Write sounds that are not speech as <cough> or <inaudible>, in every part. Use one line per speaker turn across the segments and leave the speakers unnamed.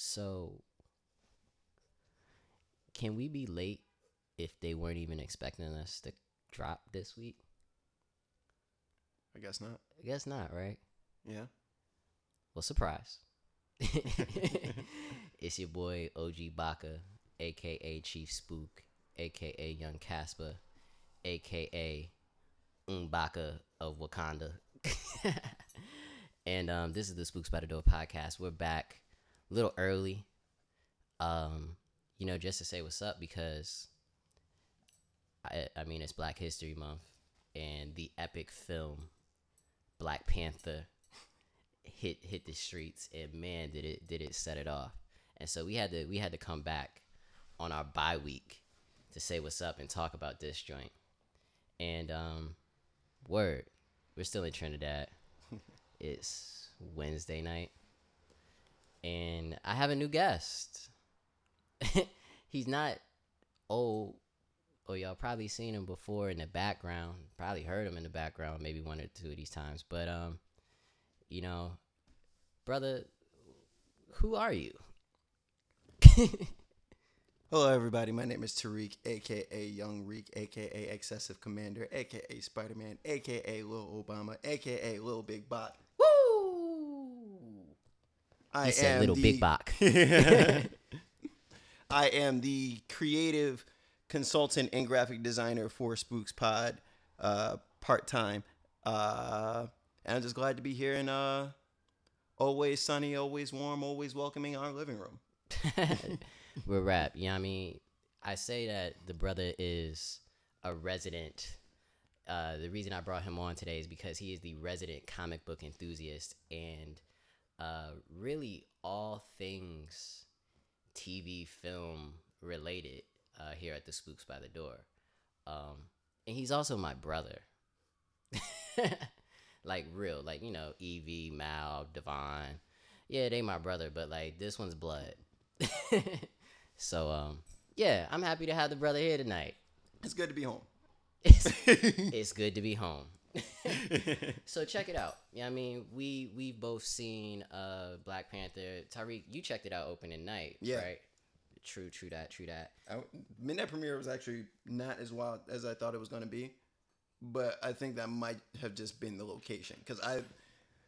So, can we be late if they weren't even expecting us to drop this week?
I guess not.
I guess not, right?
Yeah.
Well, surprise. <laughs> it's your boy OG Baka, aka Chief Spook, aka Young Casper, aka Umbaka of Wakanda. <laughs> and um, this is the Spooks by the Door podcast. We're back a little early. Um, you know, just to say what's up because I I mean it's Black History Month and the epic film Black Panther hit hit the streets and man did it did it set it off. And so we had to we had to come back on our bye week to say what's up and talk about this joint. And um word, we're still in Trinidad. <laughs> it's Wednesday night. And I have a new guest. <laughs> He's not old or y'all probably seen him before in the background. Probably heard him in the background maybe one or two of these times. But um, you know, brother, who are you? <laughs>
Hello, everybody. My name is Tariq, aka Young Reek, aka Excessive Commander, aka Spider Man, aka Lil Obama, aka Lil Big Bot. I
He said little
the-
big bok. <laughs> <laughs>
I am the creative consultant and graphic designer for Spooks Pod, uh, part time. Uh, and I'm just glad to be here and uh, always sunny, always warm, always welcoming our living room. <laughs>
We're rap. You know what I mean? I say that the brother is a resident. Uh, the reason I brought him on today is because he is the resident comic book enthusiast and uh, really all things TV, film related uh, here at the Spooks by the Door. Um, and he's also my brother. <laughs> like real, like you know, Evie, Mal, Devon. Yeah, they my brother, but like this one's blood. <laughs> so um, yeah, I'm happy to have the brother here tonight.
It's good to be home.
It's, it's good to be home. <laughs> so check it out. Yeah, I mean, we we both seen uh Black Panther. Tariq, you checked it out opening night,
Yeah.
right? True, true that, true that.
I, midnight premiere was actually not as wild as I thought it was going to be, but I think that might have just been the location because I,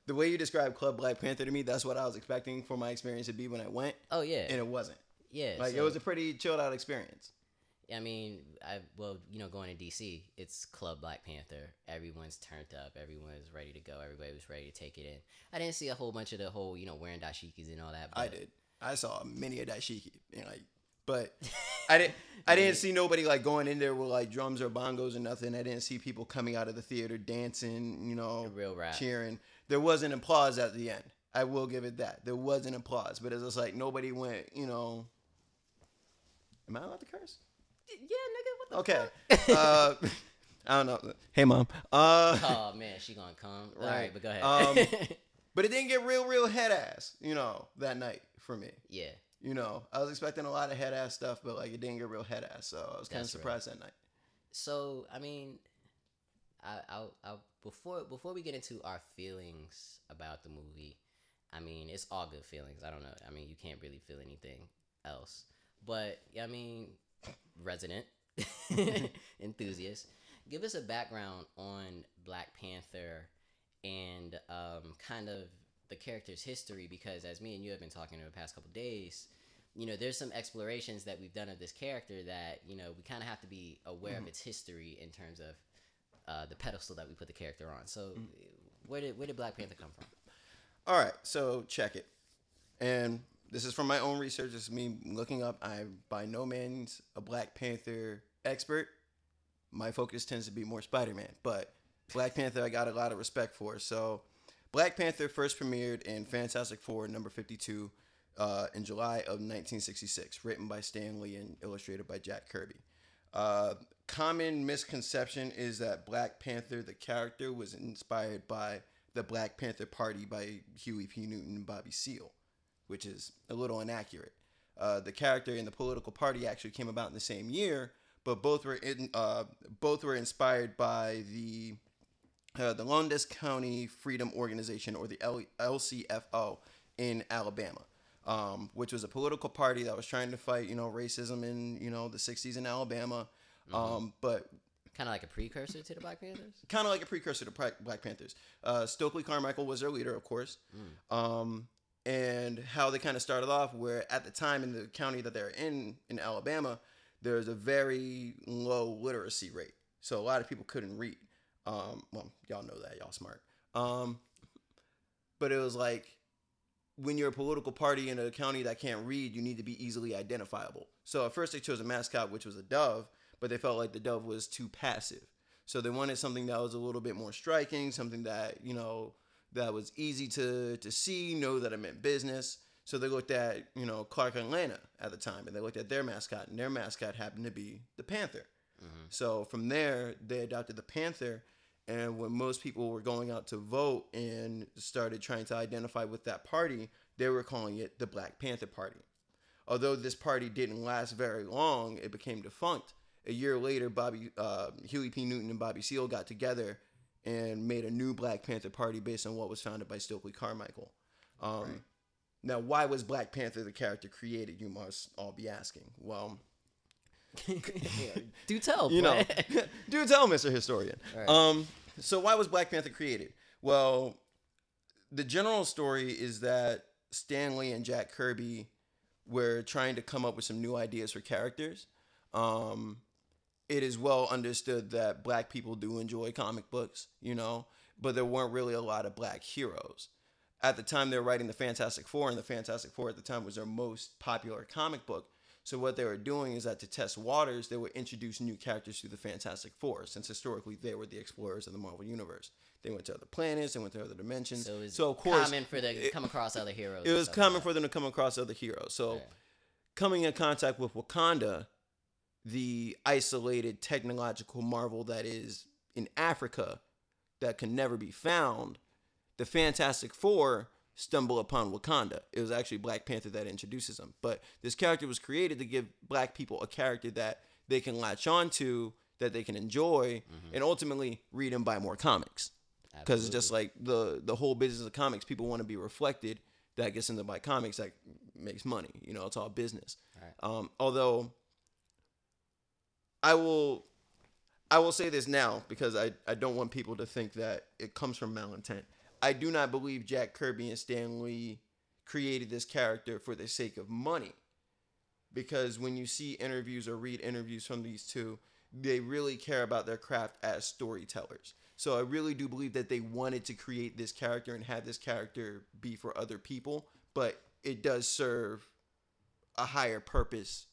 the way you described Club Black Panther to me, that's what I was expecting for my experience to be when I went,
Oh yeah,
and it wasn't.
yeah.
Like it was a pretty chilled out experience.
I mean, I well, you know, going to DC, it's Club Black Panther. Everyone's turned up. Everyone's ready to go. Everybody was ready to take it in. I didn't see a whole bunch of the whole, you know, wearing dashikis and all that.
I did. I saw many of that shiki, and like, but <laughs> I didn't. I didn't see nobody like going in there with like drums or bongos or nothing. I didn't see people coming out of the theater dancing, you know,
Real rap.
cheering. There was an applause at the end. I will give it that. There was an applause, but it's just like nobody went, you know. Am I allowed to curse?
Yeah, nigga, what the
Okay. uh, I don't know. Hey, mom. Uh,
Oh man, she gonna come. All right,
Right.
but go ahead.
Um, <laughs> but it didn't get real, real head ass, you know, that night for me.
yeah,
You know, I was expecting a lot of head ass stuff, but like it didn't get real head ass, so I was kind of
That's right.
surprised that night.
so I mean, I, I'll, I'll before before we get into our feelings about the movie, I mean it's all good feelings. I don't know. I mean you can't really feel anything else, but I mean, resident <laughs> <laughs> enthusiast, give us a background on Black Panther and um, kind of the character's history because as me and you have been talking over the past couple days you know there's some explorations that we've done of this character that you know we kind of have to be aware of its history in terms of uh, the pedestal that we put the character on. So where did where did black panther come from?
All right, so check it. And this is from my own research. This is me looking up. I'm by no means a Black Panther expert. My focus tends to be more Spider Man, but Black Panther I got a lot of respect for. So, Black Panther first premiered in Fantastic Four number 52 uh, in July of 1966, written by Stan Lee and illustrated by Jack Kirby. Uh, common misconception is that Black Panther, the character, was inspired by the Black Panther Party by Huey P. Newton and Bobby Seale, which is a little inaccurate. Uh, the character and the political party actually came about in the same year, but both were in, uh, both were inspired by the uh, the Lowndes County Freedom Organization or the L- LCFO in Alabama. um, which was a political party that was trying to fight, you know, racism in you know the '60s in Alabama. Um, but
Kind of like a precursor to the Black Panthers.
kind of like a precursor to Black Panthers. Uh, Stokely Carmichael was their leader, of course. Um, and how they kind of started off, where at the time in the county that they're in, in Alabama, there's a very low literacy rate. So a lot of people couldn't read. Um, well, y'all know that, y'all smart. Um, but it was like when you're a political party in a county that can't read, you need to be easily identifiable. So at first they chose a mascot, which was a dove, but they felt like the dove was too passive. So they wanted something that was a little bit more striking, something that you know that was easy to to see, know that it meant business. So they looked at you know Clark Atlanta at the time, and they looked at their mascot, and their mascot happened to be the panther. So from there, they adopted the panther. And when most people were going out to vote and started trying to identify with that party, they were calling it the Black Panther Party. Although this party didn't last very long, it became defunct. A year later, Bobby uh, Huey P. Newton and Bobby Seale got together and made a new Black Panther Party based on what was founded by Stokely Carmichael. Um, Now, why was Black Panther the character created? You must all be asking. Well, <laughs>
Do tell,
you know, <laughs> do tell, Mr. Historian.
Right.
Um, so why was Black Panther created? Well, the general story is that Stan Lee and Jack Kirby were trying to come up with some new ideas for characters. Um, it is well understood that black people do enjoy comic books, you know, but there weren't really a lot of black heroes. At the time they were writing the Fantastic Four, and the Fantastic Four at the time was their most popular comic book. So what they were doing is that to test waters, they would introduce new characters to the Fantastic Four, since historically they were the explorers of the Marvel universe. They went to other planets, they went to other dimensions.
So it's
of course
common for them to come across other heroes.
it was common
like
for them to come across other heroes. So
Yeah.
coming in contact with Wakanda, the isolated technological marvel that is in Africa that can never be found, the Fantastic Four stumble upon Wakanda. It was actually Black Panther that introduces them. But this character was created to give black people a character that they can latch on to, that they can enjoy, and ultimately read and buy more comics because it's just like the the whole business of comics people want to be reflected that gets into buy comics that makes money you know it's all business
Right.
um although i will i will say this now because i i don't want people to think that it comes from malintent i do not believe jack kirby and stan lee created this character for the sake of money because when you see interviews or read interviews from these two, they really care about their craft as storytellers. So I really do believe that they wanted to create this character and have this character be for other people, but it does serve a higher purpose,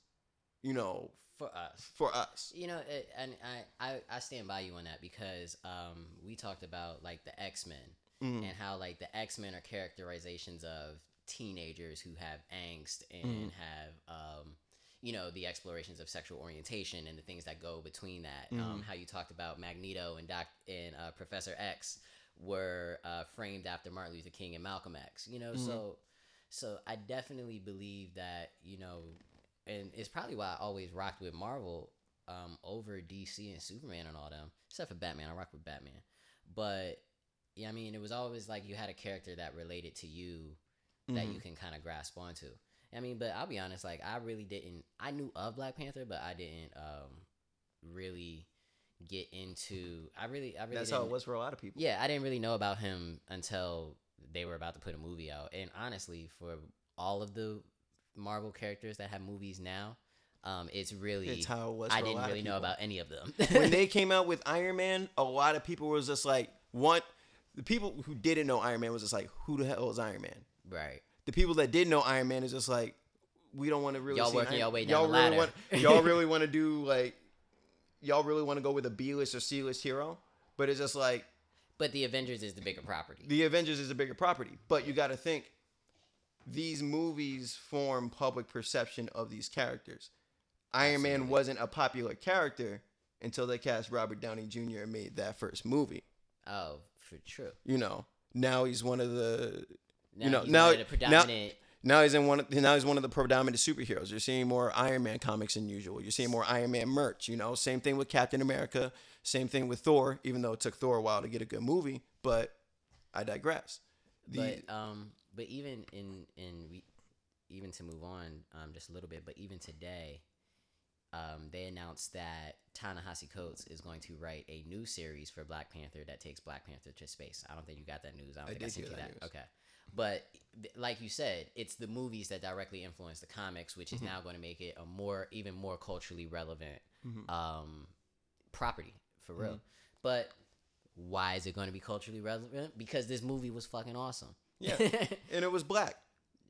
you know,
for us.
for us.
You know, it, and I, I I stand by you on that because um we talked about like the X Men
Mm.
and how like the X Men are characterizations of teenagers who have angst and have um you know the explorations of sexual orientation and the things that go between that. Um, how you talked about Magneto and Doc and uh, Professor X were uh, framed after Martin Luther King and Malcolm X. You know, so so I definitely believe that you know, and it's probably why I always rocked with Marvel um, over DC and Superman and all them, except for Batman. I rock with Batman, but yeah, I mean, it was always like you had a character that related to you that you can kind of grasp onto. I mean, but I'll be honest, like I really didn't. I knew of Black Panther, but I didn't um, really get into. I really, I really.
That's how it was for a lot of people.
yeah, I didn't really know about him until they were about to put a movie out. And honestly, for all of the Marvel characters that have movies now, um, it's really
It's how it was
I didn't really know about any of them.
when they <laughs> came out with Iron Man, a lot of people was just like, what? The people who didn't know Iron Man was just like, who the hell is Iron Man?
right.
the people that did know Iron Man is just like, we don't want to really
Y'all
see
working
Iron-
your way
y'all
down the
really
ladder.
Want, y'all really <laughs> want to do like, y'all really want to go with a B list or C list hero, but it's just like
But the Avengers is the bigger property.
the Avengers is a bigger property. But you got to think, these movies form public perception of these characters. Iron Man wasn't a popular character until they cast Robert Downey Jr. and made that first movie.
oh, for true.
You know, now he's one of the
Now
you know
he's
now
one of the predominant.
Now he's in one. Of, now he's one of the predominant superheroes. You're seeing more Iron Man comics than usual. You're seeing more Iron Man merch. You know, same thing with Captain America. Same thing with Thor. Even though it took Thor a while to get a good movie, but I digress. The
but um, but even in in re- even to move on um, just a little bit, but even today, um, they announced that Ta-Nehisi Coates is going to write a new series for Black Panther that takes Black Panther to space. I don't think you got that news. I don't
I
think I sent you
that
that. Okay. But th- like you said, it's the movies that directly influence the comics, which is
Mhm.
now going to make it a more, even more culturally relevant
Mhm.
um, property for real.
Mhm.
But why is it going to be culturally relevant? Because this movie was fucking awesome.
Yeah. <laughs> and it was black.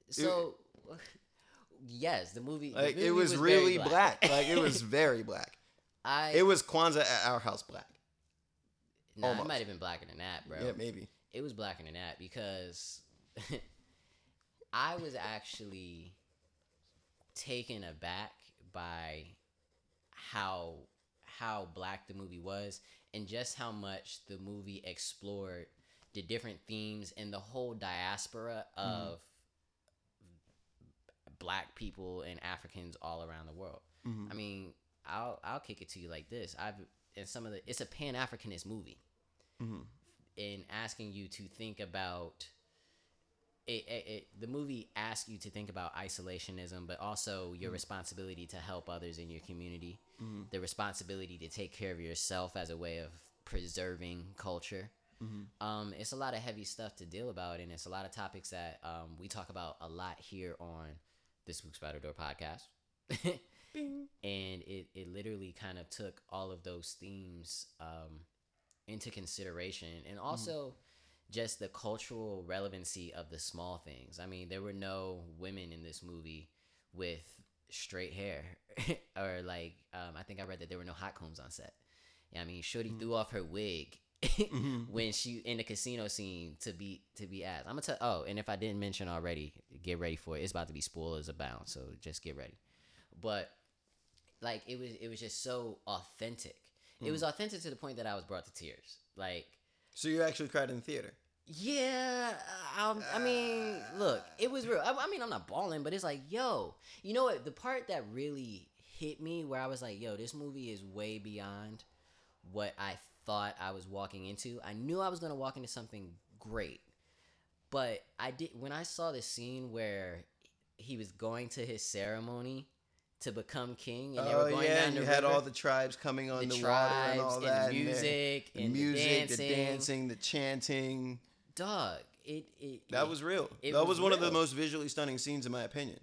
so, <laughs> yes, the movie. the
Like it
movie
was, really black. Like it was <laughs> very black.
I.
It was Kwanzaa at our house black.
nah, it might have been blacker than that, bro.
Yeah, maybe.
it was blacker than that because I was actually taken aback by how how black the movie was and just how much the movie explored the different themes and the whole diaspora of black people and Africans all around the world.
Mhm.
I mean, I'll I'll kick it to you like this. I've in some of the it's a Pan Africanist movie
Mhm.
in asking you to think about it, it, it the movie asks you to think about isolationism but also your responsibility to help others in your community
Mhm.
the responsibility to take care of yourself as a way of preserving culture
Mhm.
um, it's a lot of heavy stuff to deal about and it's a lot of topics that um, we talk about a lot here on this Spooks by the Door podcast. <laughs> And it, it literally kind of took all of those themes um, into consideration and also just the cultural relevancy of the small things. I mean there were no women in this movie with straight hair <laughs> or like um, i think i read that there were no hot combs on set. Yeah, i mean shorty threw off her wig
Mhm. <laughs>
when she in the casino scene to be to be asked. I'm gonna tell oh and if i didn't mention already get ready for it. It's about to be spoilers abound so just get ready. But like it was it was just so authentic. It was authentic to the point that i was brought to tears. Like
So you actually cried in the theater.
yeah um, i mean look it was real. I, I mean i'm not balling but it's like yo you know what? The part that really hit me where i was like yo this movie is way beyond what i thought i was walking into i knew i was going to walk into something great but i did when i saw the scene where he was going to his ceremony to become king and they were
oh
going
yeah,
down
and
the
you had all the tribes coming on
the
the,
tribes
water and all
and
that,
the
and
music
the
and the
music, the
dancing.
dancing, the chanting.
dog it, it
That
it-
was real.
it
that
was
was, one of the most visually stunning scenes, in my opinion.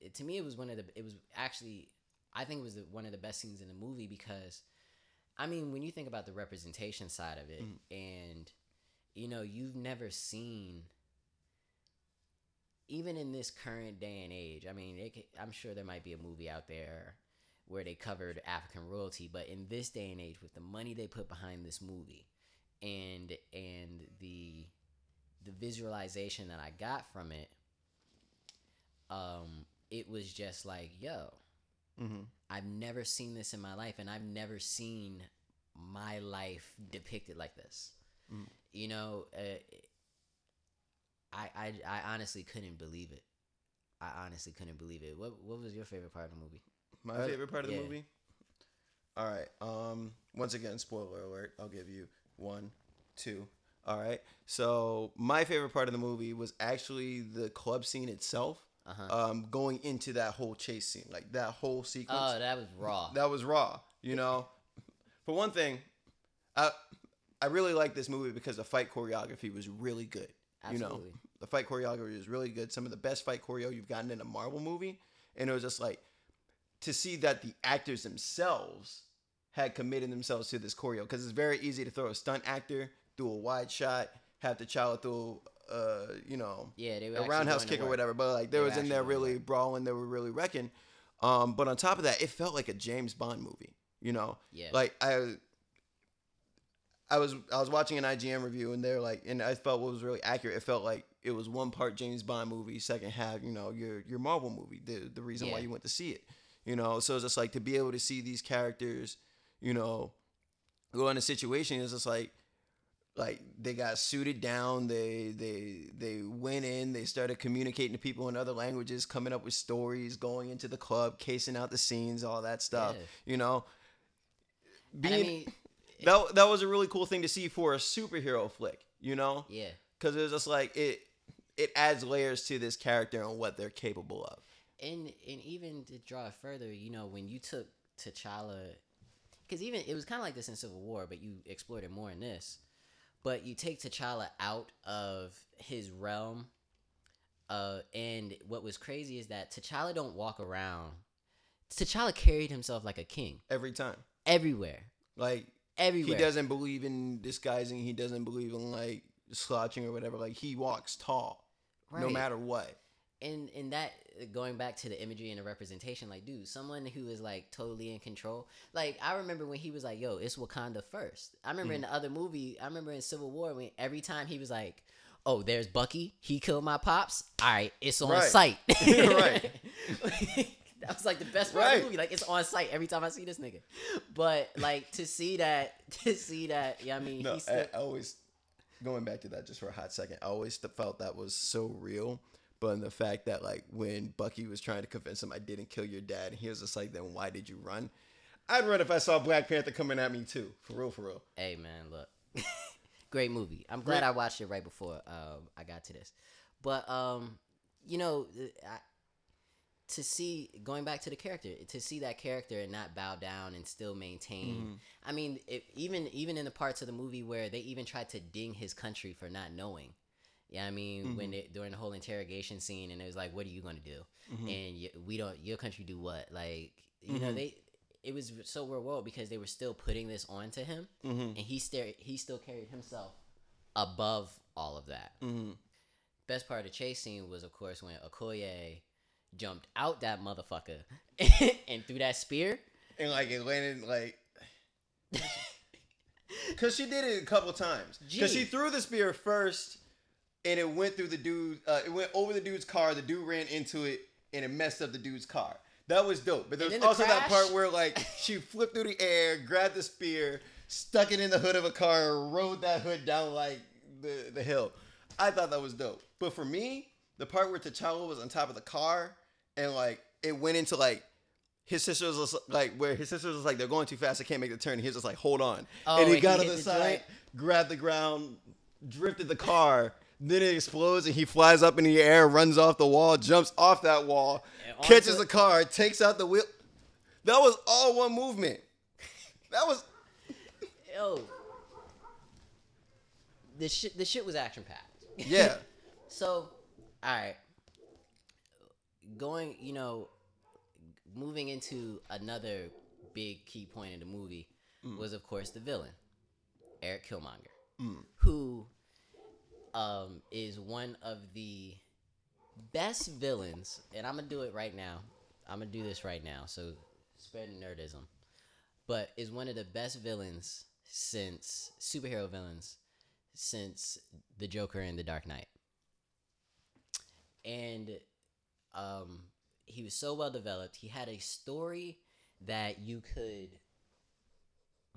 it- to me it was one of the it was actually i think it was the, one of the best scenes in the movie because i mean when you think about the representation side of it
Mm.
and you know you've never seen even in this current day and age i mean it, i'm sure there might be a movie out there where they covered african royalty but in this day and age with the money they put behind this movie and and the the visualization that i got from it um it was just like yo
Mm-hmm.
I've never seen this in my life and i've never seen my life depicted like this
Mm.
you know uh, I, I i honestly couldn't believe it i honestly couldn't believe it what what was your favorite part of the movie
My favorite part of the
yeah.
movie. All right. Um. Once again, spoiler alert. I'll give you one, two. All right. So my favorite part of the movie was actually the club scene itself.
Uh-huh
Um, going into that whole chase scene, like that whole sequence.
oh that was raw
that was raw. You know, <laughs> for one thing, I I really like this movie because the fight choreography was really good. Absolutely. You know, the fight choreography was really good. Some of the best fight choreo you've gotten in a Marvel movie, and it was just like to see that the actors themselves had committed themselves to this choreo because it's very easy to throw a stunt actor through a wide shot, have the child through, uh, you know,
yeah they were
a roundhouse kick or whatever. But like
They
there was in there really brawling, they were really wrecking. Um, but on top of that, it felt like a James Bond movie. You know,
yeah
like I, I was I was watching an IGN review and they're like, and I felt what was really accurate. It felt like it was one part James Bond movie, second half, you know, your your Marvel movie. The the reason why you went to see it, you know. So it's just like to be able to see these characters, you know, go in a situation is just like like they got suited down they they they went in they started communicating to people in other languages coming up with stories going into the club casing out the scenes all that stuff
Yeah.
you know being
i mean
that, that was a really cool thing to see for a superhero flick you know
yeah
because it was just like it it adds layers to this character and what they're capable of.
and and even to draw it further, you know, when you took T'Challa, because even it was kind of like this in Civil War, but you explored it more in this. But you take T'Challa out of his realm, uh, and what was crazy is that T'Challa don't walk around. T'Challa carried himself like a king
Every time.
everywhere,
Like
everywhere.
he doesn't believe in disguising, he doesn't believe in like slouching or whatever. Like he walks tall. No matter what.
And and that going back to the imagery and the representation like dude someone who is like totally in control like i remember when he was like yo it's wakanda first i remember
Mm.
in the other movie i remember in civil war when every time he was like oh there's bucky he killed my pops all right it's on
Right.
sight <laughs>
Right. <laughs>
that was like the best part of the movie like it's on sight every time i see this nigga but like to see that <laughs> to see that yeah i mean
No,
still,
I, I always going back to that just for a hot second. I always felt that was so real. But in the fact that like when Bucky was trying to convince him I didn't kill your dad, and he was just like, then why did you run? I'd run if I saw Black Panther coming at me too. For real, for real.
Hey man, look, <laughs> great movie. I'm glad. I watched it right before um, I got to this. But um, you know, I, to see going back to the character, to see that character and not bow down and still maintain. I mean, even even in the parts of the movie where they even tried to ding his country for not knowing. Yeah, I mean, when mm-hmm. it, during the whole interrogation scene, and it was like, "What are you gonna do?" Mm-hmm. And y we don't. Your country do what? Like, you know, mm-hmm. they. It was so real world because they were still putting this onto him, and he still he still carried himself above all of that.
Mm-hmm.
Best part of the chase scene was, of course, when Okoye jumped out that motherfucker <laughs> and threw that spear.
And like it landed like. <laughs> Cause she did it a couple times. Cause she threw the spear first, and it went through the dude. Uh, it went over the dude's car. The dude ran into it, and it messed up the dude's car. That was dope. But there was
the
also that part where like <laughs> she flipped through the air, grabbed the spear, stuck it in the hood of a car, rode that hood down like the the hill. I thought that was dope. But for me, the part where T'Challa was on top of the car and like it went into like his sister was like where his sister was like they're going too fast, I can't make the turn. He was just like, hold on,
Oh,
and he got on the,
the
side, grabbed the ground, drifted the car. Then it explodes and he flies up in the air, runs off the wall, jumps off that wall, catches the car, takes out the wheel. That was all one movement. That was
Yo, the shit the shit was action packed.
yeah. <laughs>
So, all right. Going, you know, moving into another big key point in the movie mm. was, of course, the villain, Eric Killmonger, mm. who um, is one of the best villains. And I'm gonna do it right now. I'm gonna do this right now. So, spare nerdism, but is one of the best villains since superhero villains since the Joker and the Dark Knight and um, he was so well developed. He had a story that you could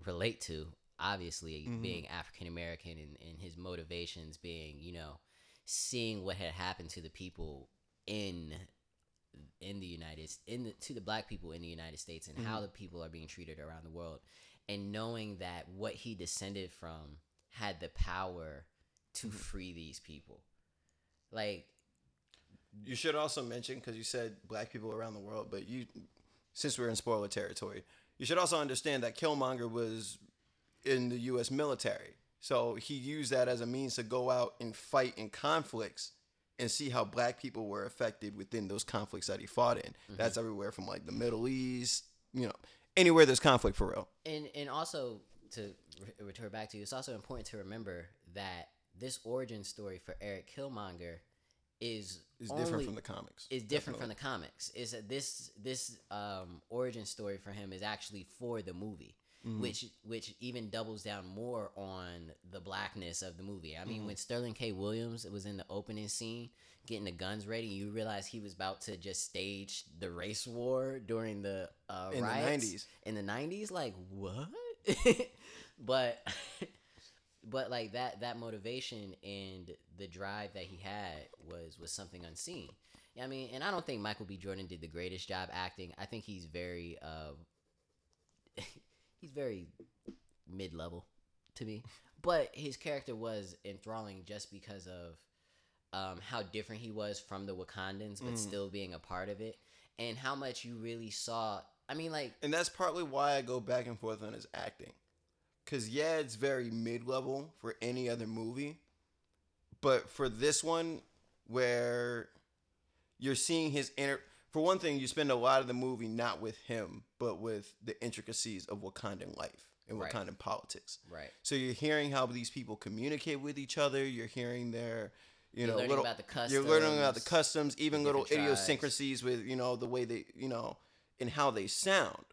relate to. Obviously, mm-hmm. being African American and, and his motivations being, you know, seeing what had happened to the people in in the United in the, to the black people in the United States and how mm-hmm. the people are being treated around the world, and knowing that what he descended from had the power to mm-hmm. free these people. Like
You should also mention because you said black people around the world, but you, since we're in spoiler territory, you should also understand that Killmonger was in the U.S. military, so he used that as a means to go out and fight in conflicts and see how black people were affected within those conflicts that he fought in. That's everywhere from like the Middle East, you know, anywhere there's conflict for real.
and and also to re- return back to you, it's also important to remember that this origin story for Eric Killmonger is only,
different from the comics.
is different from the comics. Is this this um, origin story for him is actually for the movie, which which even doubles down more on the blackness of the movie. I mean, when Sterling K. Williams was in the opening scene getting the guns ready, you realize he was about to just stage the race war during the uh,
In the 90s.
in the nineties. Like what? <laughs> but <laughs> but like that that motivation and the drive that he had was was something unseen. I mean, and I don't think Michael B. Jordan did the greatest job acting. I think he's very uh, <laughs> he's very mid level to me. But his character was enthralling just because of um, how different he was from the Wakandans, but
Mhm.
still being a part of it, and how much you really saw. I mean, like,
and that's partly why I go back and forth on his acting. Cause yeah, it's very mid level for any other movie, but for this one, where you're seeing his inner. For one thing, you spend a lot of the movie not with him, but with the intricacies of Wakandan life and
Right.
Wakandan politics.
right?
So you're hearing how these people communicate with each other. You're hearing their, you
You're
know,
learning
little.
about the customs.
You're learning about the customs, even little idiosyncrasies with you know the way they, you know, and how they sound.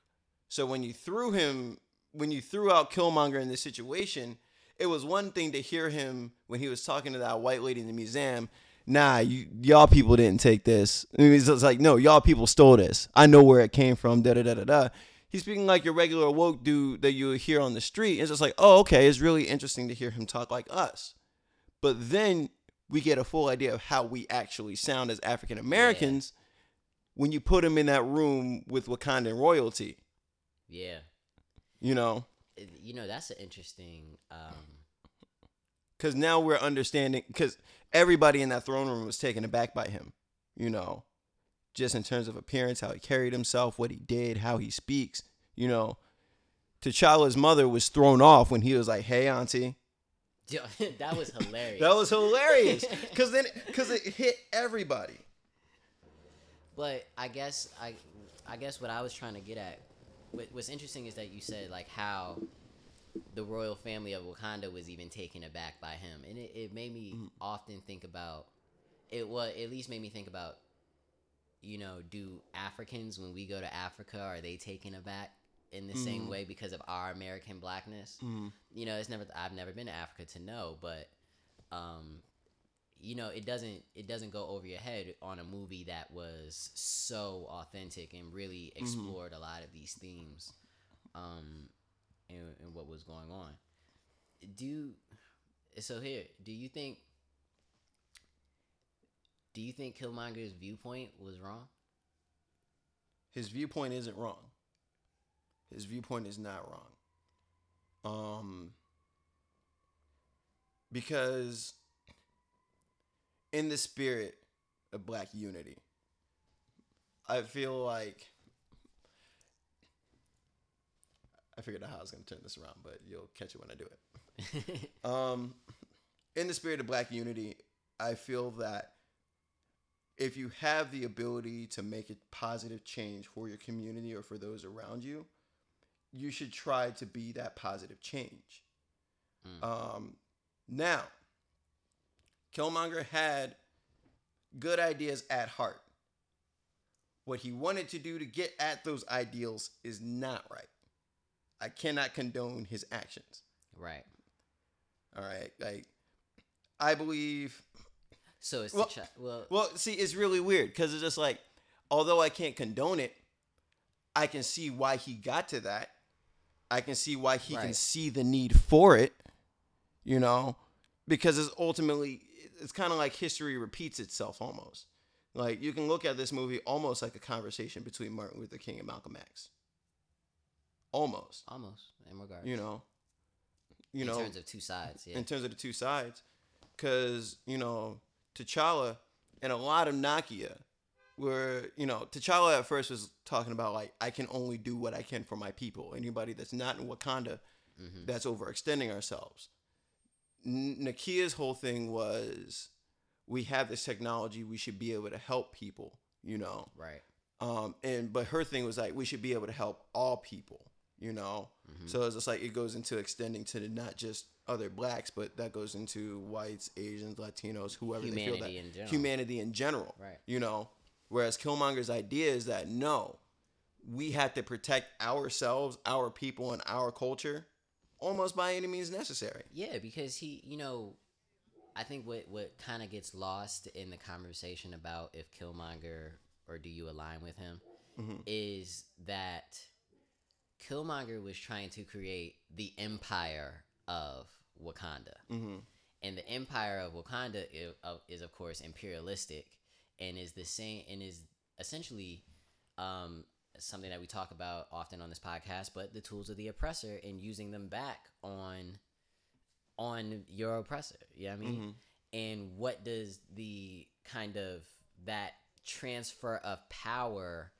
So when you threw him, when you threw out Killmonger in this situation, it was one thing to hear him when he was talking to that white lady in the museum. Nah, you y'all people didn't take this. It's just like no, y'all people stole this. I know where it came from. Da da da da da. He's speaking like your regular woke dude that you would hear on the street. It's just like, oh, okay, it's really interesting to hear him talk like us. But then we get a full idea of how we actually sound as African Americans when you put him in that room with Wakandan royalty.
Yeah,
You know,
you know that's an interesting. Um,
because now we're understanding. Because everybody in that throne room was taken aback by him. You know, just in terms of appearance, how he carried himself, what he did, how he speaks. You know, T'Challa's mother was thrown off when he was like, "Hey, auntie." <laughs>
that was hilarious.
That was hilarious <laughs> because then because it hit everybody.
But I guess I, I guess what I was trying to get at, what, what's interesting is that you said like how the royal family of Wakanda was even taken aback by him, and it, it made me often think about it. Was at least made me think about, you know, do Africans when we go to Africa are they taken aback in the same
Mhm.
way because of our American blackness? you know, it's never I've never been to Africa to know, but um you know, it doesn't it doesn't go over your head on a movie that was so authentic and really explored a lot of these themes um and, and what was going on. Do so here, do you think do you think Killmonger's viewpoint was wrong?
His viewpoint isn't wrong. His viewpoint is not wrong. Um because in the spirit of black unity, I feel like I figured out how I was going to turn this around, but you'll catch it when I do it. <laughs> Um, in the spirit of black unity, I feel that if you have the ability to make a positive change for your community or for those around you, you should try to be that positive change.
Mm.
Um, now, Killmonger had good ideas at heart. What he wanted to do to get at those ideals is not right. I cannot condone his actions.
right.
All right, like I believe.
So it's
Well-
the chi- well,
Well, see, it's really weird because it's just like, although I can't condone it, I can see why he got to that. I can see why he can see the need for it. You know, because it's ultimately it's kind of like history repeats itself almost. Like you can look at this movie almost like a conversation between Martin Luther King and Malcolm X. Almost,
almost in regards.
you know, you
in
know, In
terms of two sides, yeah.
in terms of the two sides, because you know T'Challa and a lot of Nakia were you know T'Challa at first was talking about like I can only do what I can for my people. Anybody that's not in Wakanda,
Mhm.
that's overextending ourselves. N- Nakia's whole thing was we have this technology, we should be able to help people. You know,
Right.
um, and but her thing was like we should be able to help all people, you know.
Mhm.
So it's just like it goes into extending to not just other blacks, but that goes into whites, Asians, Latinos, whoever they feel that
Humanity in general.
humanity in general,
Right.
You know, whereas Killmonger's idea is that no, we have to protect ourselves, our people, and our culture, almost by any means necessary.
Yeah, because he, you know, I think what what kind of gets lost in the conversation about if Killmonger or do you align with him
Mhm.
is that Killmonger was trying to create the empire of Wakanda.
Mm-hmm.
and the empire of Wakanda is, of, is of course imperialistic and is the same and is essentially um, something that we talk about often on this podcast but the tools of the oppressor and using them back on on your oppressor you know what I mean and what does the kind of that transfer of power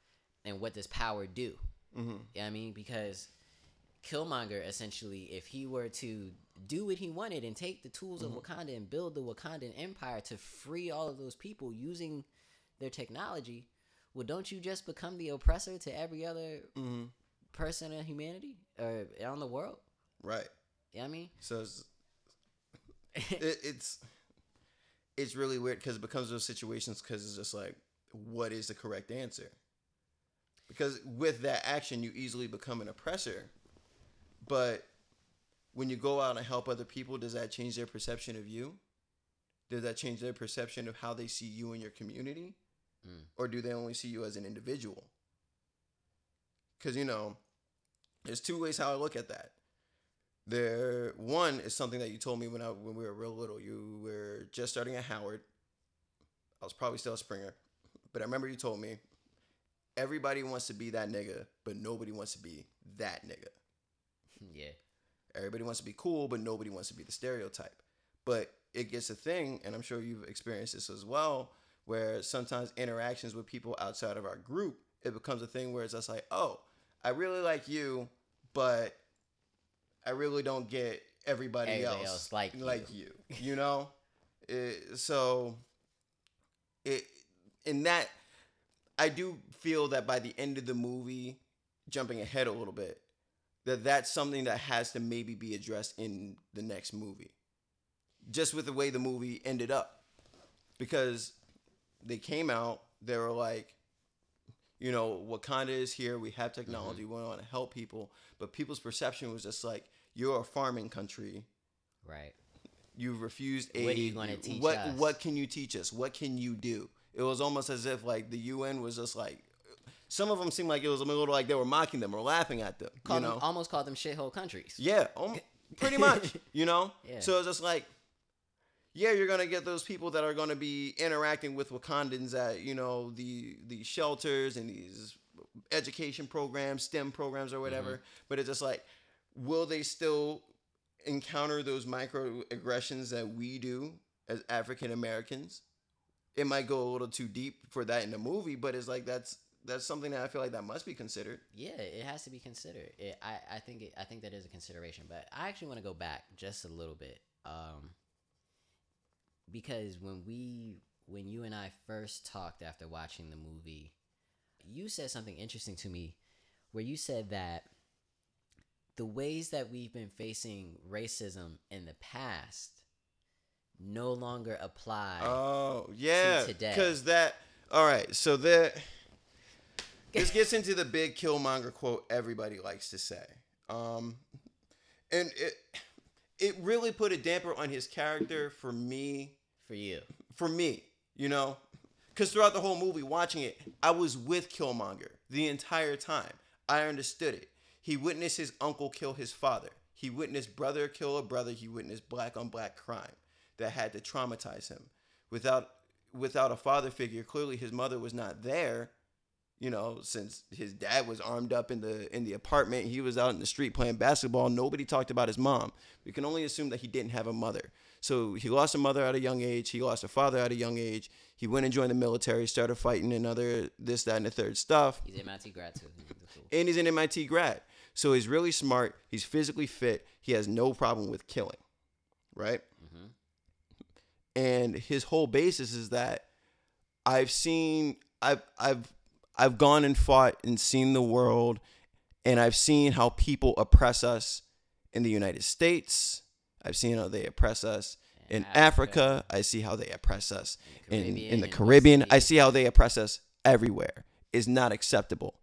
and what does power do?
Mm-hmm.
You know I mean, because Killmonger essentially, if he were to do what he wanted and take the tools of Wakanda and build the Wakandan Empire to free all of those people using their technology, well, don't you just become the oppressor to every other
Mm-hmm.
person in humanity or on the world?
Right.
You know I mean?
So it's <laughs> it, it's it's really weird because it becomes those situations because it's just like, what is the correct answer? Because with that action, you easily become an oppressor. But when you go out and help other people, does that change their perception of you? Does that change their perception of how they see you in your community?
Mm.
Or do they only see you as an individual? Because, you know, there's two ways how I look at that. There, one is something that you told me when I when we were real little. You were just starting at Howard. I was probably still a Springer, but I remember you told me everybody wants to be that nigga, but nobody wants to be that nigga. Hmm.
yeah.
Everybody wants to be cool, but nobody wants to be the stereotype. But it gets a thing, and I'm sure you've experienced this as well, where sometimes interactions with people outside of our group, it becomes a thing where it's just like, oh, I really like you, but I really don't get everybody,
Everybody
else,
else like
like you. You know, <laughs> It- so it in that I do feel that by the end of the movie, jumping ahead a little bit, that that's something that has to maybe be addressed in the next movie. Just with the way the movie ended up. Because they came out, they were like, you know, Wakanda is here, we have technology, mm-hmm. we want to help people, but people's perception was just like, you're a farming country,
Right.
You've refused aid.
What are you gonna teach
what,
us?
What can you teach us? What can you do? It was almost as if like the UN was just like, some of them seemed like it was a little like they were mocking them or laughing at them.
Call
you
them,
know?
almost called them shithole countries.
Yeah, um, pretty <laughs> much. You know.
Yeah.
So it's just like, yeah, you're gonna get those people that are gonna be interacting with Wakandans at you know the the shelters and these education programs, STEM programs or whatever. But it's just like, will they still encounter those microaggressions that we do as African Americans? It might go a little too deep for that in the movie, but it's like that's that's something that I feel like that must be considered.
Yeah, it has to be considered. It, I, I think it, I think that is a consideration, but I actually want to go back just a little bit, um, because when we when you and I first talked after watching the movie, you said something interesting to me, where you said that the ways that we've been facing racism in the past no longer apply.
Oh yeah,
today.
because that. All right, so that this gets into the big Killmonger quote everybody likes to say, um, and it it really put a damper on his character for me.
for you,
For me, you know, because throughout the whole movie, watching it, I was with Killmonger the entire time. I understood it. He witnessed his uncle kill his father. He witnessed brother kill a brother. He witnessed black on black crime that had to traumatize him. Without without a father figure, clearly his mother was not there. You know, since his dad was armed up in the in the apartment, he was out in the street playing basketball. Nobody talked about his mom. We can only assume that he didn't have a mother. So he lost a mother at a young age. He lost a father at a young age. He went and joined the military, started fighting another this, that, and the third stuff
he's MIT grad too.
And he's an MIT grad. So he's really smart. He's physically fit. He has no problem with killing, right? And his whole basis is that I've seen, I've, I've, I've gone and fought and seen the world, and I've seen how people oppress us in the United States. I've seen how they oppress us in Africa. I see how they oppress us in, in,
Caribbean,
the
in
Caribbean. I see how they oppress us everywhere. Is not acceptable.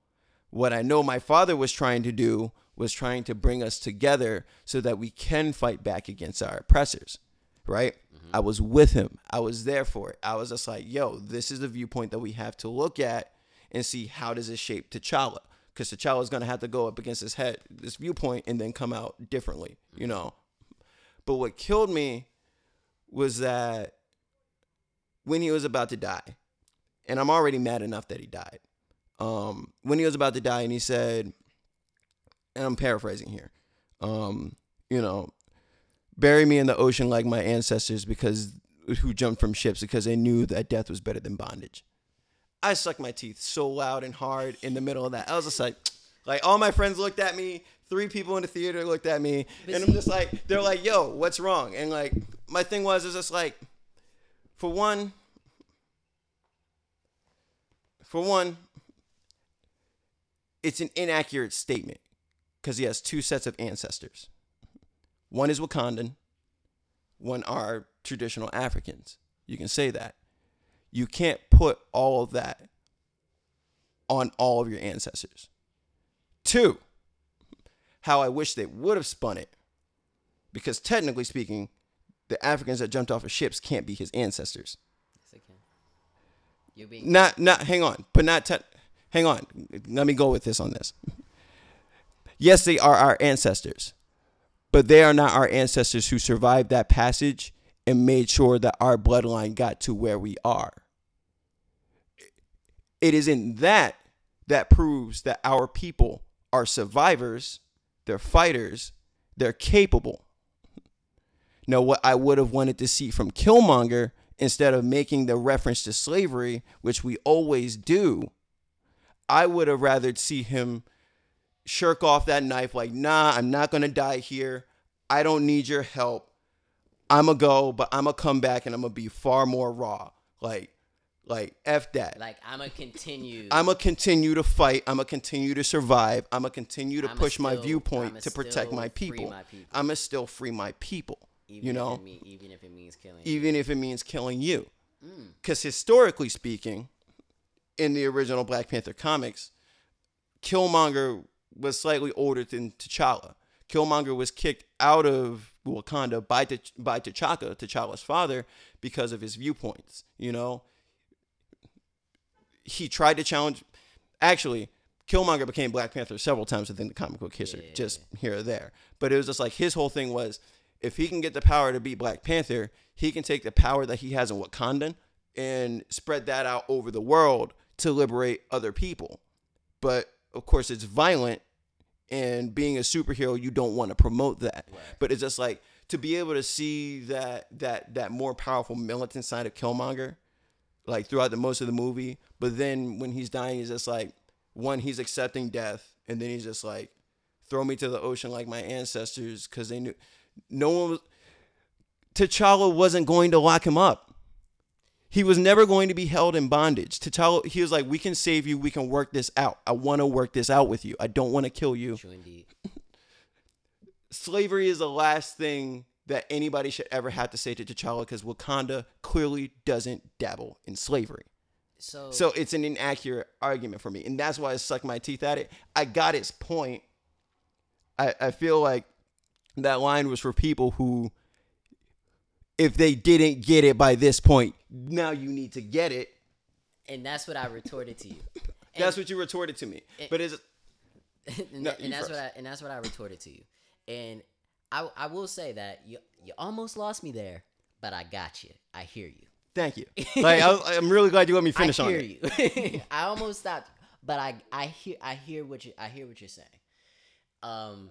What I know my father was trying to do was trying to bring us together so that we can fight back against our oppressors, right? I was with him. I was there for it. I was just like, yo, this is the viewpoint that we have to look at and see how does it shape T'Challa? Because T'Challa is going to have to go up against his head, this viewpoint, and then come out differently, you know? But what killed me was that when he was about to die, and I'm already mad enough that he died. Um, when he was about to die, and he said, and I'm paraphrasing here, um, you know, bury me in the ocean like my ancestors because who jumped from ships because they knew that death was better than bondage. I sucked my teeth so loud and hard in the middle of that. I was just like, <tsk> like all my friends looked at me. Three people in the theater looked at me, and I'm just like, they're like, "Yo, what's wrong?" And like, my thing was, is just like, for one, for one, it's an inaccurate statement because he has two sets of ancestors. One is Wakandan, one are traditional Africans. You can say that. You can't put all of that on all of your ancestors. Two, how I wish they would have spun it. Because technically speaking, the Africans that jumped off of ships can't be his ancestors.
Yes, I can. You're being
Not not hang on, but not te- hang on. Let me go with this on this. Yes, they are our ancestors, but they are not our ancestors who survived that passage and made sure that our bloodline got to where we are. It is in that that proves that our people are survivors, they're fighters, they're capable. Now, what I would have wanted to see from Killmonger, instead of making the reference to slavery, which we always do, I would have rather see him shirk off that knife, like, nah, I'm not gonna die here. I don't need your help. I'ma go, but I'ma come back and I'm gonna be far more raw. Like, like F that.
like I'm gonna continue.
I'm gonna continue to fight. I'm gonna continue to survive. I'm gonna continue to
I'ma
push my viewpoint
I'ma
protect my people.
my people.
I'm gonna still free my people.
even
you know,
it mean, even if it means killing.
even if it means killing you.
Mm.
Because historically speaking, in the original Black Panther comics, Killmonger was slightly older than T'Challa. Killmonger was kicked out of Wakanda by T'Ch- by T'Chaka, T'Challa's father, because of his viewpoints. You know, he tried to challenge. Actually, Killmonger became Black Panther several times within the comic book history,
Yeah.
just here or there. But it was just like his whole thing was, if he can get the power to beat Black Panther, he can take the power that he has in Wakandan and spread that out over the world to liberate other people. But of course, it's violent, and being a superhero, you don't want to promote that. But it's just like to be able to see that that that more powerful militant side of Killmonger, like throughout the most of the movie. But then when he's dying, he's just like one, he's accepting death, and then he's just like, throw me to the ocean like my ancestors, because they knew no one was. T'Challa wasn't going to lock him up. He was never going to be held in bondage. T'Challa, he was like, "We can save you. We can work this out. I want to work this out with you. I don't want to kill you."
True indeed. <laughs>
slavery is the last thing that anybody should ever have to say to T'Challa because Wakanda clearly doesn't dabble in slavery.
So,
So it's an inaccurate argument for me. And that's why I suck my teeth at it. I got its point. I, I feel like that line was for people who, if they didn't get it by this point, now you need to get it.
and that's what I retorted to you. <laughs>
That's what you retorted to me. But it's <laughs>
and,
No,
and that's
first.
what I and that's what I retorted to you. And I I will say that you you almost lost me there, but I got you. I hear you.
thank you. <laughs> Like I, I'm really glad you let me finish
I
on
hear
it.
you. I almost stopped, but I I hear I hear what you I hear what you're saying. Um,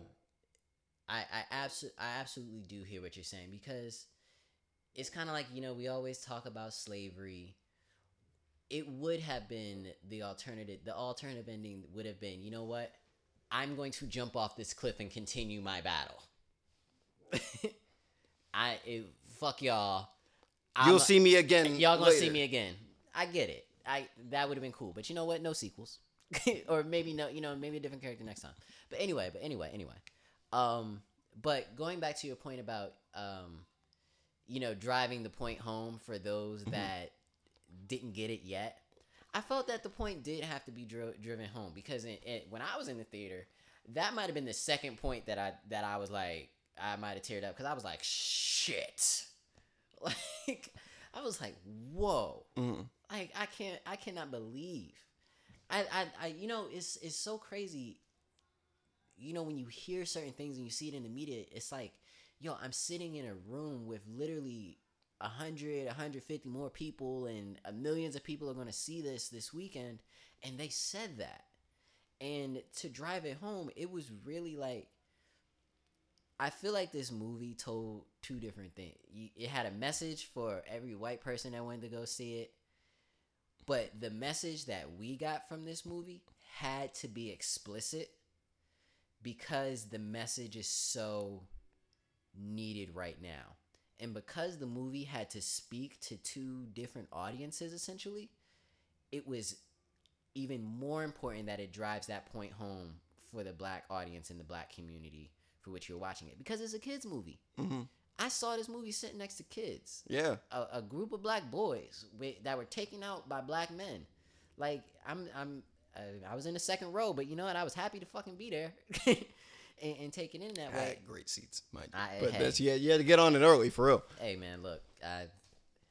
I I absolutely I absolutely do hear what you're saying because it's kind of like you know we always talk about slavery. It would have been the alternative. The alternative ending would have been, you know what? I'm going to jump off this cliff and continue my battle. <laughs> I it, fuck y'all.
You'll see me again. <laughs>
Y'all gonna see me again. I get it. I that would have been cool. But you know what? No sequels. <laughs> or maybe no, you know, maybe a different character next time. But anyway, but anyway, anyway. Um but going back to your point about um you know, driving the point home for those
Mm-hmm.
that didn't get it yet. I felt that the point did have to be dri- driven home because in, in, when I was in the theater, that might have been the second point that I that I was like I might have teared up because I was like shit, <laughs> like I was like whoa,
Mhm.
like I can't I cannot believe, I I, I you know it's it's so crazy. You know when you hear certain things and you see it in the media, it's like yo I'm sitting in a room with literally 100 150 more people and uh, millions of people are going to see this this weekend and they said that and to drive it home it was really like I feel like this movie told two different things. It had a message for every white person that wanted to go see it, but the message that we got from this movie had to be explicit because the message is so needed right now. And because the movie had to speak to two different audiences essentially, it was even more important that it drives that point home for the black audience and the black community for which you're watching it because it's a kids movie.
hmm
I saw this movie sitting next to kids,
Yeah.
a, a group of black boys wi- that were taken out by black men. Like I'm, I'm, uh, I was in the second row, but you know what? I was happy to fucking be there <laughs> and, and take it in that
I
way.
had great seats, mind you.
I-
but
hey.
that's yeah, you had to get on it early for real.
Hey man, look, I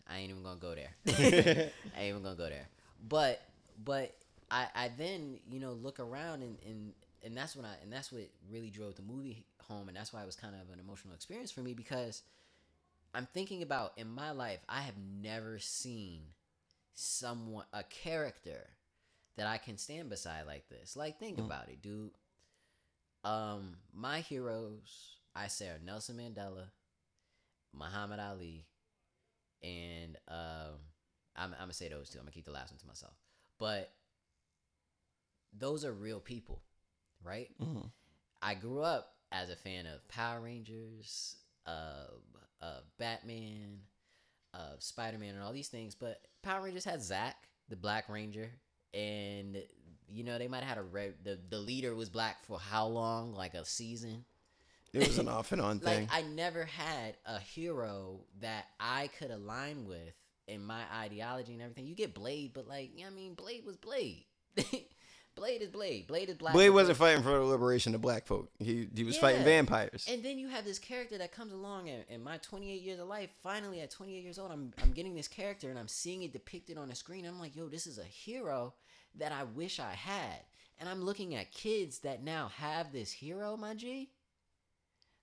I ain't even gonna go there. <laughs> <laughs> I ain't even gonna go there. But but I I then you know look around and and and that's when I and that's what really drove the movie home and that's why it was kind of an emotional experience for me because I'm thinking about in my life I have never seen someone a character that I can stand beside like this. Like think
Mm.
about it, dude. Um my heroes I say are Nelson Mandela, Muhammad Ali, and um, I'm, I'm gonna say those two. I'm gonna keep the last one to myself. But those are real people, right?
Mhm.
I grew up as a fan of Power Rangers, of of Batman, of Spider Man, and all these things. But Power Rangers had Zack, the Black Ranger, and you know they might have had a red. The the leader was black for how long? Like a season.
It was an off and on <laughs> thing.
Like I never had a hero that I could align with in my ideology and everything. You get Blade, but like, you know what I mean, Blade was Blade. <laughs> Blade is Blade. Blade is black.
Blade wasn't fighting for the liberation of black folk. He he was fighting vampires.
And then you have this character that comes along in, in my 28 years of life. Finally, at 28 years old, I'm, I'm getting this character and I'm seeing it depicted on the screen. I'm like, yo, this is a hero that I wish I had. And I'm looking at kids that now have this hero, my G.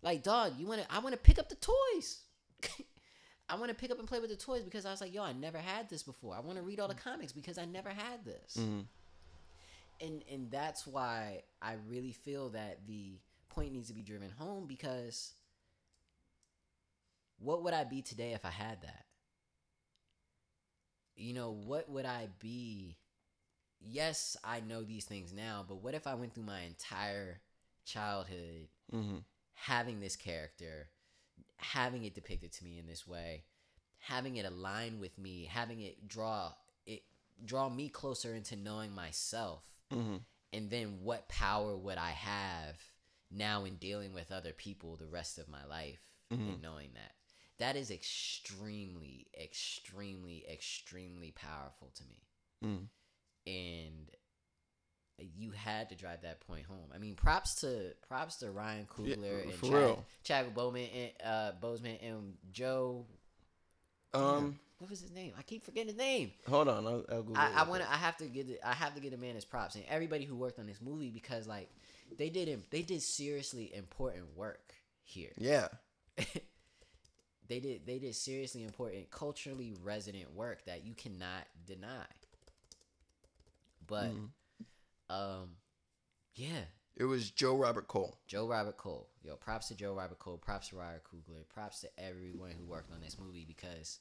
Like, dog, you want to? I want to pick up the toys. <laughs> I want to pick up and play with the toys because I was like, yo, I never had this before. I want to read all the comics because I never had this
Mhm.
and and that's why I really feel that the point needs to be driven home because what would I be today if I had that? You know, what would I be? Yes, I know these things now, but what if I went through my entire childhood
Mhm.
having this character, having it depicted to me in this way, having it align with me, having it draw it draw me closer into knowing myself.
Mhm.
And then what power would I have now in dealing with other people the rest of my life
Mhm.
and knowing that? That is extremely, extremely, extremely powerful to me
Mhm.
And you had to drive that point home. I mean, props to props to Ryan Coogler and
for
Chad. Chadwick Boseman and uh, Boseman and Joe.
Um,
what was his name? I keep forgetting his name.
hold on. I'll, I'll
I, I want. I have to get. I have to get a man his props and everybody who worked on this movie because like they did. They did seriously important work here.
Yeah. <laughs>
they did. They did seriously important, culturally resonant work that you cannot deny. But
Mhm.
um, yeah,
It was Joe Robert Cole.
Joe Robert Cole. Yo, props to Joe Robert Cole. Props to Ryan Coogler. Props to everyone who worked on this movie because,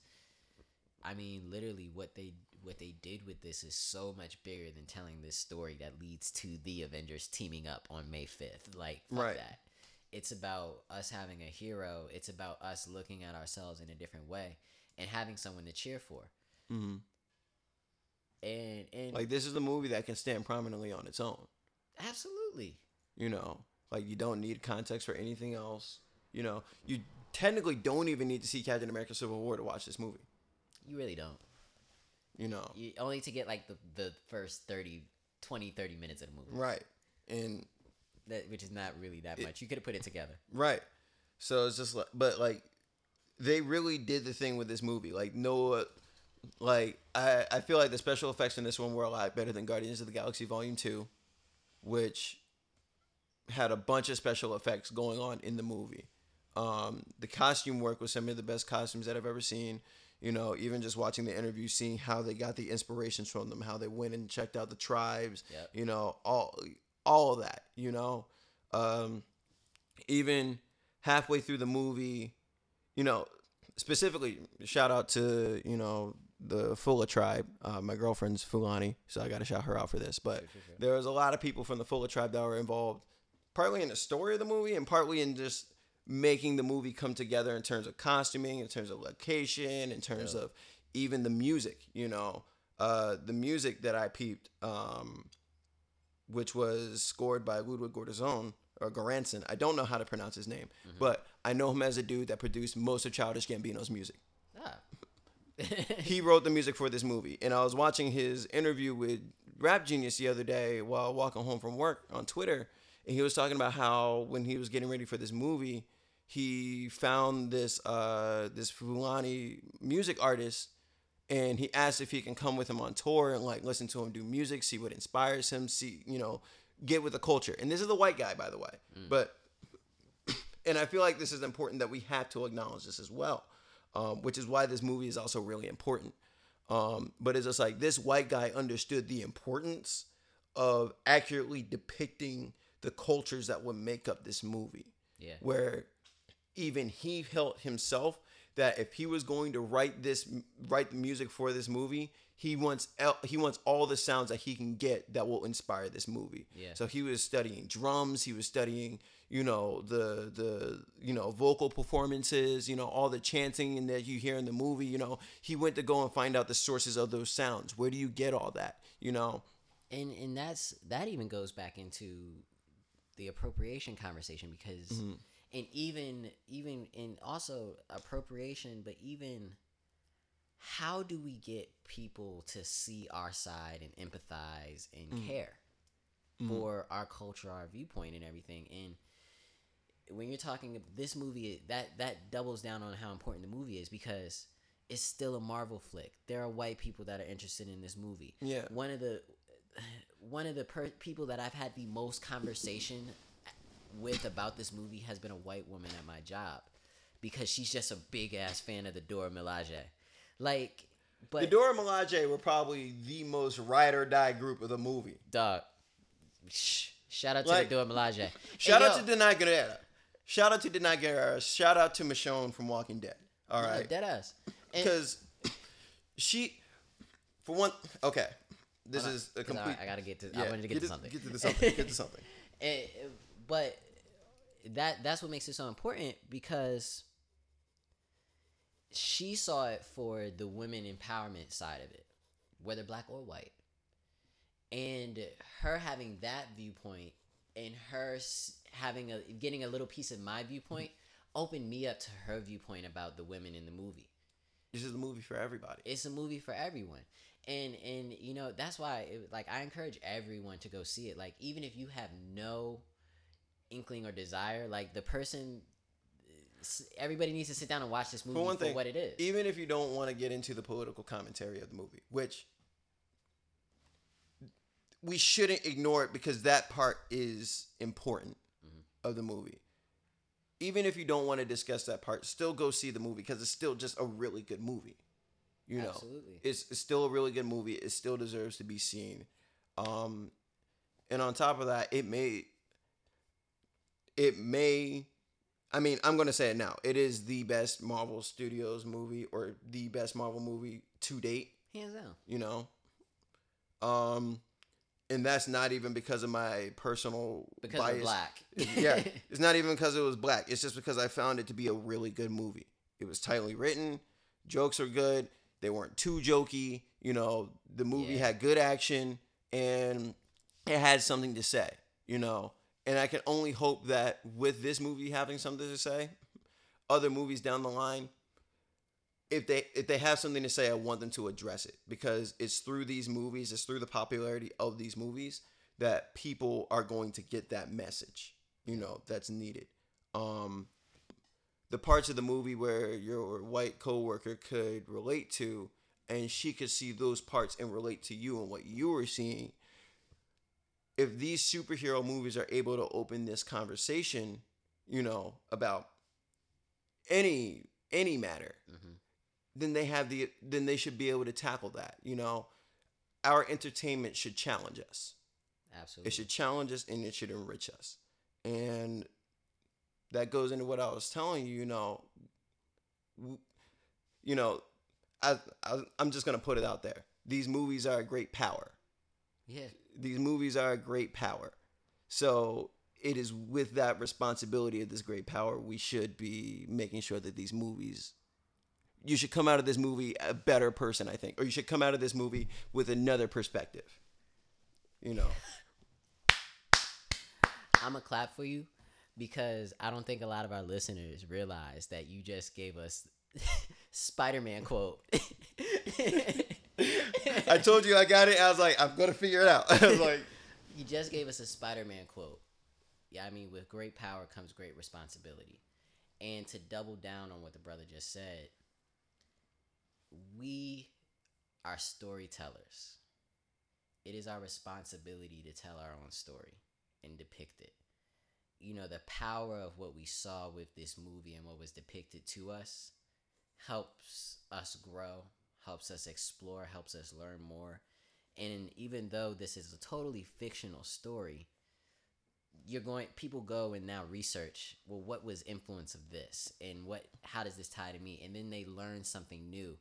I mean, literally, what they what they did with this is so much bigger than telling this story that leads to the Avengers teaming up on May fifth. Like, fuck
Right.
that. It's about us having a hero. It's about us looking at ourselves in a different way and having someone to cheer for.
hmm
And and
Like this is the movie that can stand prominently on its own.
absolutely,
You know, like you don't need context for anything else. You know, you technically don't even need to see Captain America: Civil War to watch this movie.
you really don't.
You know,
You, only to get like the the first 30, 20, 30 minutes of the movie.
right? And
that which is not really that much. You could have put it together.
Right. So it's just like, but like, they really did the thing with this movie. Like, no, like I I feel like the special effects in this one were a lot better than Guardians of the Galaxy Volume Two, which had a bunch of special effects going on in the movie. Um, the costume work was some of the best costumes that I've ever seen. You know, even just watching the interview, seeing how they got the inspirations from them, how they went and checked out the tribes.
Yep.
You know, all all of that. You know, um, even halfway through the movie, you know, specifically shout out to you know the Fula tribe. Uh, my girlfriend's Fulani, so I got to shout her out for this. But <laughs> there was a lot of people from the Fula tribe that were involved, partly in the story of the movie and partly in just making the movie come together in terms of costuming, in terms of location, in terms of even the music. You know, uh, the music that I peeped, um, which was scored by Ludwig Göransson or Goranson. I don't know how to pronounce his name, but I know him as a dude that produced most of Childish Gambino's music. He wrote the music for this movie. And I was watching his interview with Rap Genius the other day while walking home from work on Twitter. And he was talking about how when he was getting ready for this movie, he found this uh, this Fulani music artist and he asked if he can come with him on tour and like listen to him do music, see what inspires him, see, you know, get with the culture. And this is the white guy, by the way. But <coughs> and I feel like this is important that we have to acknowledge this as well, um, which is why this movie is also really important. Um, but it's just like this white guy understood the importance of accurately depicting the cultures that would make up this movie.
Yeah.
Where even he felt himself that if he was going to write this, write the music for this movie, he wants he wants all the sounds that he can get that will inspire this movie.
Yeah.
So he was studying drums. He was studying, you know, the the you know vocal performances. You know, all the chanting and that you hear in the movie. You know, he went to go and find out the sources of those sounds. Where do you get all that? You know.
and and that's that even goes back into the appropriation conversation because
Mm-hmm.
and even even in also appropriation but even how do we get people to see our side and empathize and
Mm.
care for our culture our viewpoint and everything and when you're talking about this movie that that doubles down on how important the movie is because it's still a Marvel flick. There are white people that are interested in this movie.
Yeah.
One of the one of the per- people that I've had the most conversation with about this movie has been a white woman at my job because she's just a big ass fan of the Dora Milaje. Like, but
The Dora Milaje were probably the most ride or die group of the movie.
dog, shh, shout out to
Like,
the Dora Milaje.
Shout
Hey,
out
yo,
to Danai Gurira. Shout out to Danai Gurira. Shout out to Michonne from Walking Dead. All right, yeah,
dead ass.
Because she, for one, okay, this
on,
is a
'cause I-
complete.
I, gotta get to.
yeah,
I wanted to get, to something.
Get to the something. Get to something. <laughs>
Eh, but that that's what makes it so important because she saw it for the women empowerment side of it, whether black or white, and her having that viewpoint and her having a getting a little piece of my viewpoint opened me up to her viewpoint about the women in the movie
This is a movie for everybody.
it's a movie for everyone and and you know that's why it, like i encourage everyone to go see it like even if you have no inkling or desire like the person everybody needs to sit down and watch this movie
For
for,
one thing,
what it is
even if you don't want to get into the political commentary of the movie, which we shouldn't ignore it because that part is important. Of the movie. Even if you don't want to discuss that part, still go see the movie because it's still just a really good movie. You know,
Absolutely.
it's, it's still a really good movie. It still deserves to be seen. Um, and on top of that, it may, it may, I mean, I'm gonna say it now. It is the best Marvel Studios movie or the best Marvel movie to date.
hands down
You know, um, and that's not even because of my personal
because
bias.
black
yeah, <laughs> it's not even because it was black. It's just because I found it to be a really good movie. It was tightly written, jokes are good. They weren't too jokey. You know, the movie
Yeah.
had good action and it had something to say. You know, and I can only hope that with this movie having something to say, other movies down the line, if they if they have something to say, I want them to address it because it's through these movies, it's through the popularity of these movies that people are going to get that message, you know, that's needed. Um the parts of the movie where your white coworker could relate to and she could see those parts and relate to you and what you were seeing. If these superhero movies are able to open this conversation, you know, about any any matter,
Mhm.
Then they have the then they should be able to tackle that. You know, our entertainment should challenge us.
absolutely
It should challenge us and it should enrich us. And that goes into what I was telling you. You know, you know, I, I I'm just gonna put it out there. These movies are a great power.
Yeah.
These movies are a great power. So it is with that responsibility of this great power, we should be making sure that these movies. You should come out of this movie a better person, I think, or you should come out of this movie with another perspective. You know.
I'm gonna clap for you because I don't think a lot of our listeners realize that you just gave us <laughs> Spider-Man quote.
I told you I got it. I was like, I'm gonna figure it out. <laughs> I was like,
you just gave us a Spider-Man quote. Yeah, I mean, with great power comes great responsibility. And to double down on what the brother just said, we are storytellers. It is our responsibility to tell our own story and depict it. You know, the power of what we saw with this movie and what was depicted to us helps us grow, helps us explore, helps us learn more. And even though this is a totally fictional story, you're going people go and now research well what was influence of this and what how does this tie to me and then they learn something new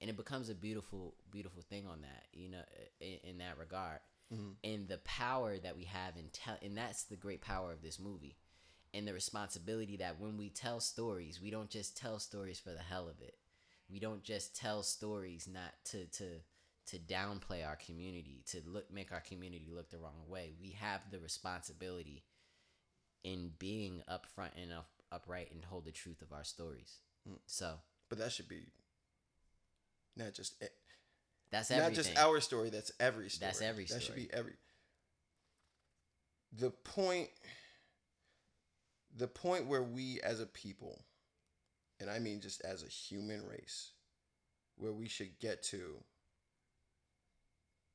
and it becomes a beautiful beautiful thing on that you know in, in that regard.
Mhm.
and the power that we have in tell and that's the great power of this movie. And the responsibility that when we tell stories we don't just tell stories for the hell of it. We don't just tell stories not to to to downplay our community to look make our community look the wrong way. We have the responsibility in being upfront and up, upright and hold the truth of our stories.
Mm.
so.
But that should be not just it,
that's
not just our story. That's every story.
That's every story.
That should be every. The point. The point where we as a people, and I mean just as a human race, where we should get to.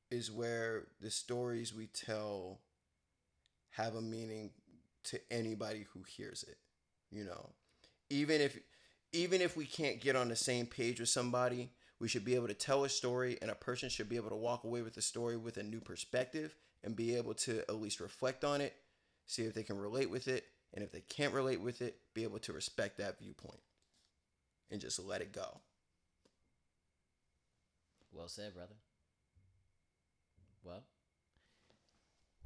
Is where the stories we tell have a meaning to anybody who hears it. You know, even if even if we can't get on the same page with somebody, we should be able to tell a story and a person should be able to walk away with the story with a new perspective and be able to at least reflect on it, see if they can relate with it, and if they can't relate with it, be able to respect that viewpoint and just let it go.
well said brother well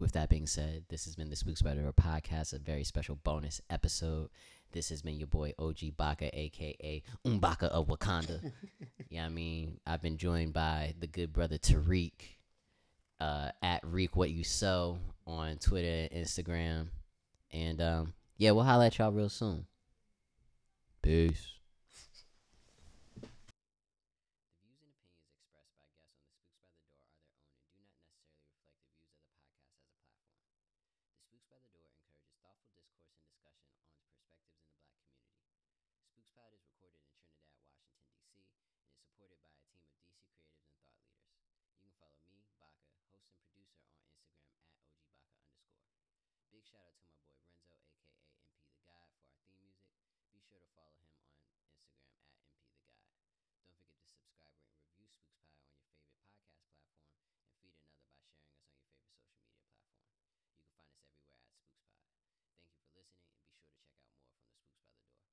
with that being said, this has been Spooks by the podcast, a very special bonus episode. This has been your boy OG Baka, aka Umbaka of Wakanda. <laughs> yeah, I mean, I've been joined by the good brother Tariq, uh, at Reek What You Sow on Twitter and Instagram. And um, yeah, we'll holla at y'all real soon. Peace. The views and opinions expressed by guests on the Spooks by the Door are their own and do not necessarily reflect the views of the podcast as a platform. The Spooks by the Door encourages thoughtful discourse and discussion on perspectives in the black community. Spooks Pod is recorded in Trinidad, Washington, D.C., and is supported by a team of DC creatives and thought leaders. You can follow me, Baka, host and producer, on Instagram at OGBaka underscore. Big shout out to my boy Renzo, aka MP the God, for our theme music. Be sure to follow him on Instagram at MP the God. Don't forget to subscribe, rate, and review Spooks Pie on your favorite podcast platform and feed another by sharing us on your favorite social media platform. You can find us everywhere at Spooks Pod. Thank you for listening and be sure to check out more from the Spooks by the Door.